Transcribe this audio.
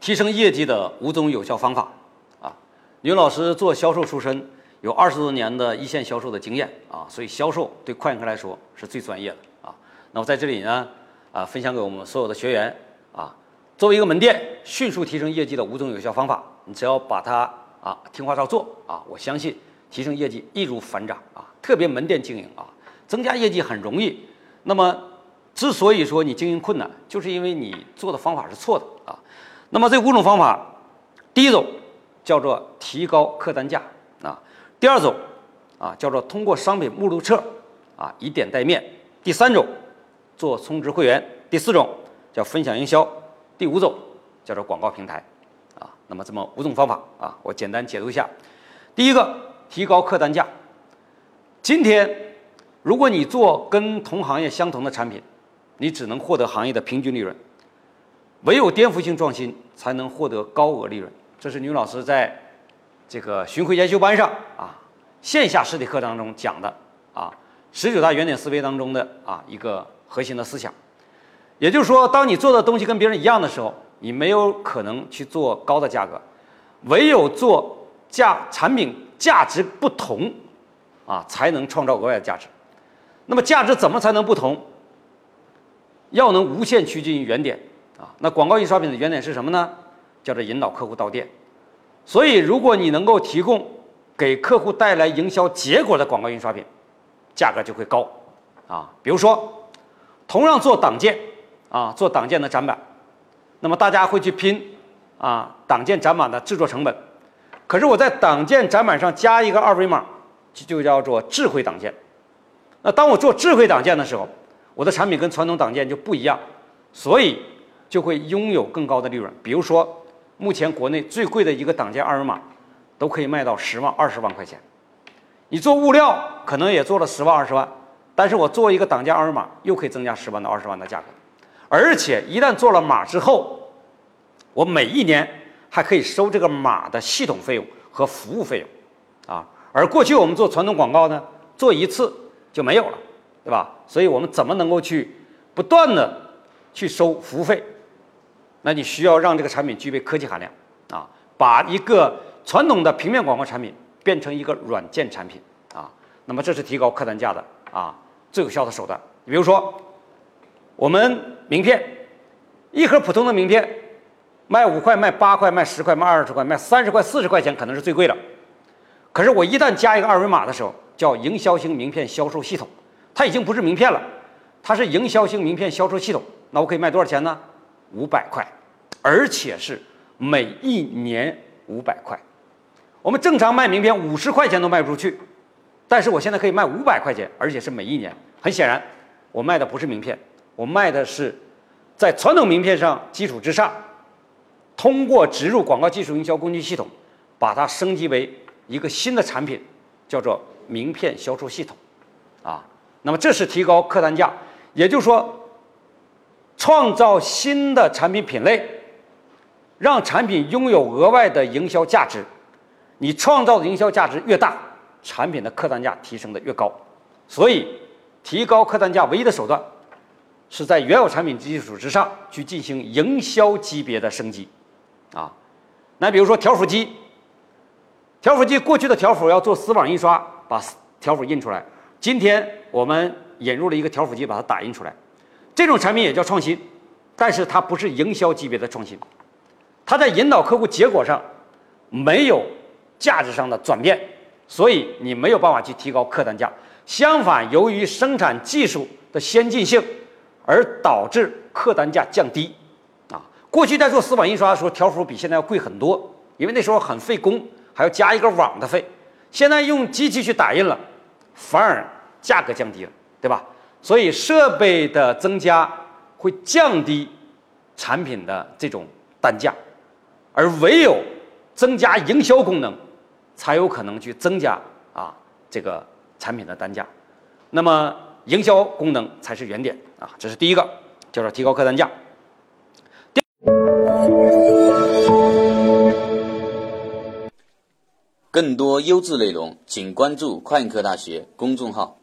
提升业绩的五种有效方法啊。牛老师做销售出身，有二十多年的一线销售的经验啊，所以销售对快客来说是最专业的啊。那么在这里呢，啊，分享给我们所有的学员啊，作为一个门店迅速提升业绩的五种有效方法，你只要把它啊听话照做啊，我相信提升业绩易如反掌啊。特别门店经营啊，增加业绩很容易。那么之所以说你经营困难，就是因为你做的方法是错的啊。那么这五种方法，第一种叫做提高客单价啊，第二种啊叫做通过商品目录册啊以点带面，第三种做充值会员，第四种叫分享营销，第五种叫做广告平台啊。那么这么五种方法啊，我简单解读一下。第一个，提高客单价。今天如果你做跟同行业相同的产品，你只能获得行业的平均利润。唯有颠覆性创新，才能获得高额利润。这是牛老师在这个巡回研修班上啊线下实体课当中讲的啊十九大原点思维当中的啊一个核心的思想。也就是说，当你做的东西跟别人一样的时候，你没有可能去做高的价格，唯有做价产品价值不同啊，才能创造额外的价值。那么价值怎么才能不同？要能无限趋近于原点。啊，那广告印刷品的原点是什么呢？叫做引导客户到店。所以，如果你能够提供给客户带来营销结果的广告印刷品，价格就会高。啊，比如说，同样做党建，啊，做党建的展板，那么大家会去拼啊，党建展板的制作成本。可是我在党建展板上加一个二维码，就就叫做智慧党建。那当我做智慧党建的时候，我的产品跟传统党建就不一样，所以。就会拥有更高的利润。比如说，目前国内最贵的一个党建二维码，都可以卖到十万、二十万块钱。你做物料可能也做了十万、二十万，但是我做一个党建二维码，又可以增加十万到二十万的价格。而且一旦做了码之后，我每一年还可以收这个码的系统费用和服务费用，啊。而过去我们做传统广告呢，做一次就没有了，对吧？所以我们怎么能够去不断的去收服务费？那你需要让这个产品具备科技含量啊，把一个传统的平面广告产品变成一个软件产品啊，那么这是提高客单价的啊最有效的手段。比如说，我们名片一盒普通的名片卖五块、卖八块、卖十块、卖二十块、卖三十块、四十块钱可能是最贵的，可是我一旦加一个二维码的时候，叫营销型名片销售系统，它已经不是名片了，它是营销型名片销售系统，那我可以卖多少钱呢？五百块，而且是每一年五百块。我们正常卖名片五十块钱都卖不出去，但是我现在可以卖五百块钱，而且是每一年。很显然，我卖的不是名片，我卖的是在传统名片上基础之上，通过植入广告技术营销工具系统，把它升级为一个新的产品，叫做名片销售系统。啊，那么这是提高客单价，也就是说。创造新的产品品类，让产品拥有额外的营销价值。你创造的营销价值越大，产品的客单价提升的越高。所以，提高客单价唯一的手段，是在原有产品基础之上去进行营销级别的升级。啊，那比如说条幅机，条幅机过去的条幅要做丝网印刷，把条幅印出来。今天我们引入了一个条幅机，把它打印出来。这种产品也叫创新，但是它不是营销级别的创新，它在引导客户结果上没有价值上的转变，所以你没有办法去提高客单价。相反，由于生产技术的先进性，而导致客单价降低。啊，过去在做丝网印刷的时候，条幅比现在要贵很多，因为那时候很费工，还要加一个网的费。现在用机器去打印了，反而价格降低了，对吧？所以设备的增加会降低产品的这种单价，而唯有增加营销功能，才有可能去增加啊这个产品的单价。那么营销功能才是原点啊，这是第一个，叫做提高客单价。更多优质内容，请关注快科大学公众号。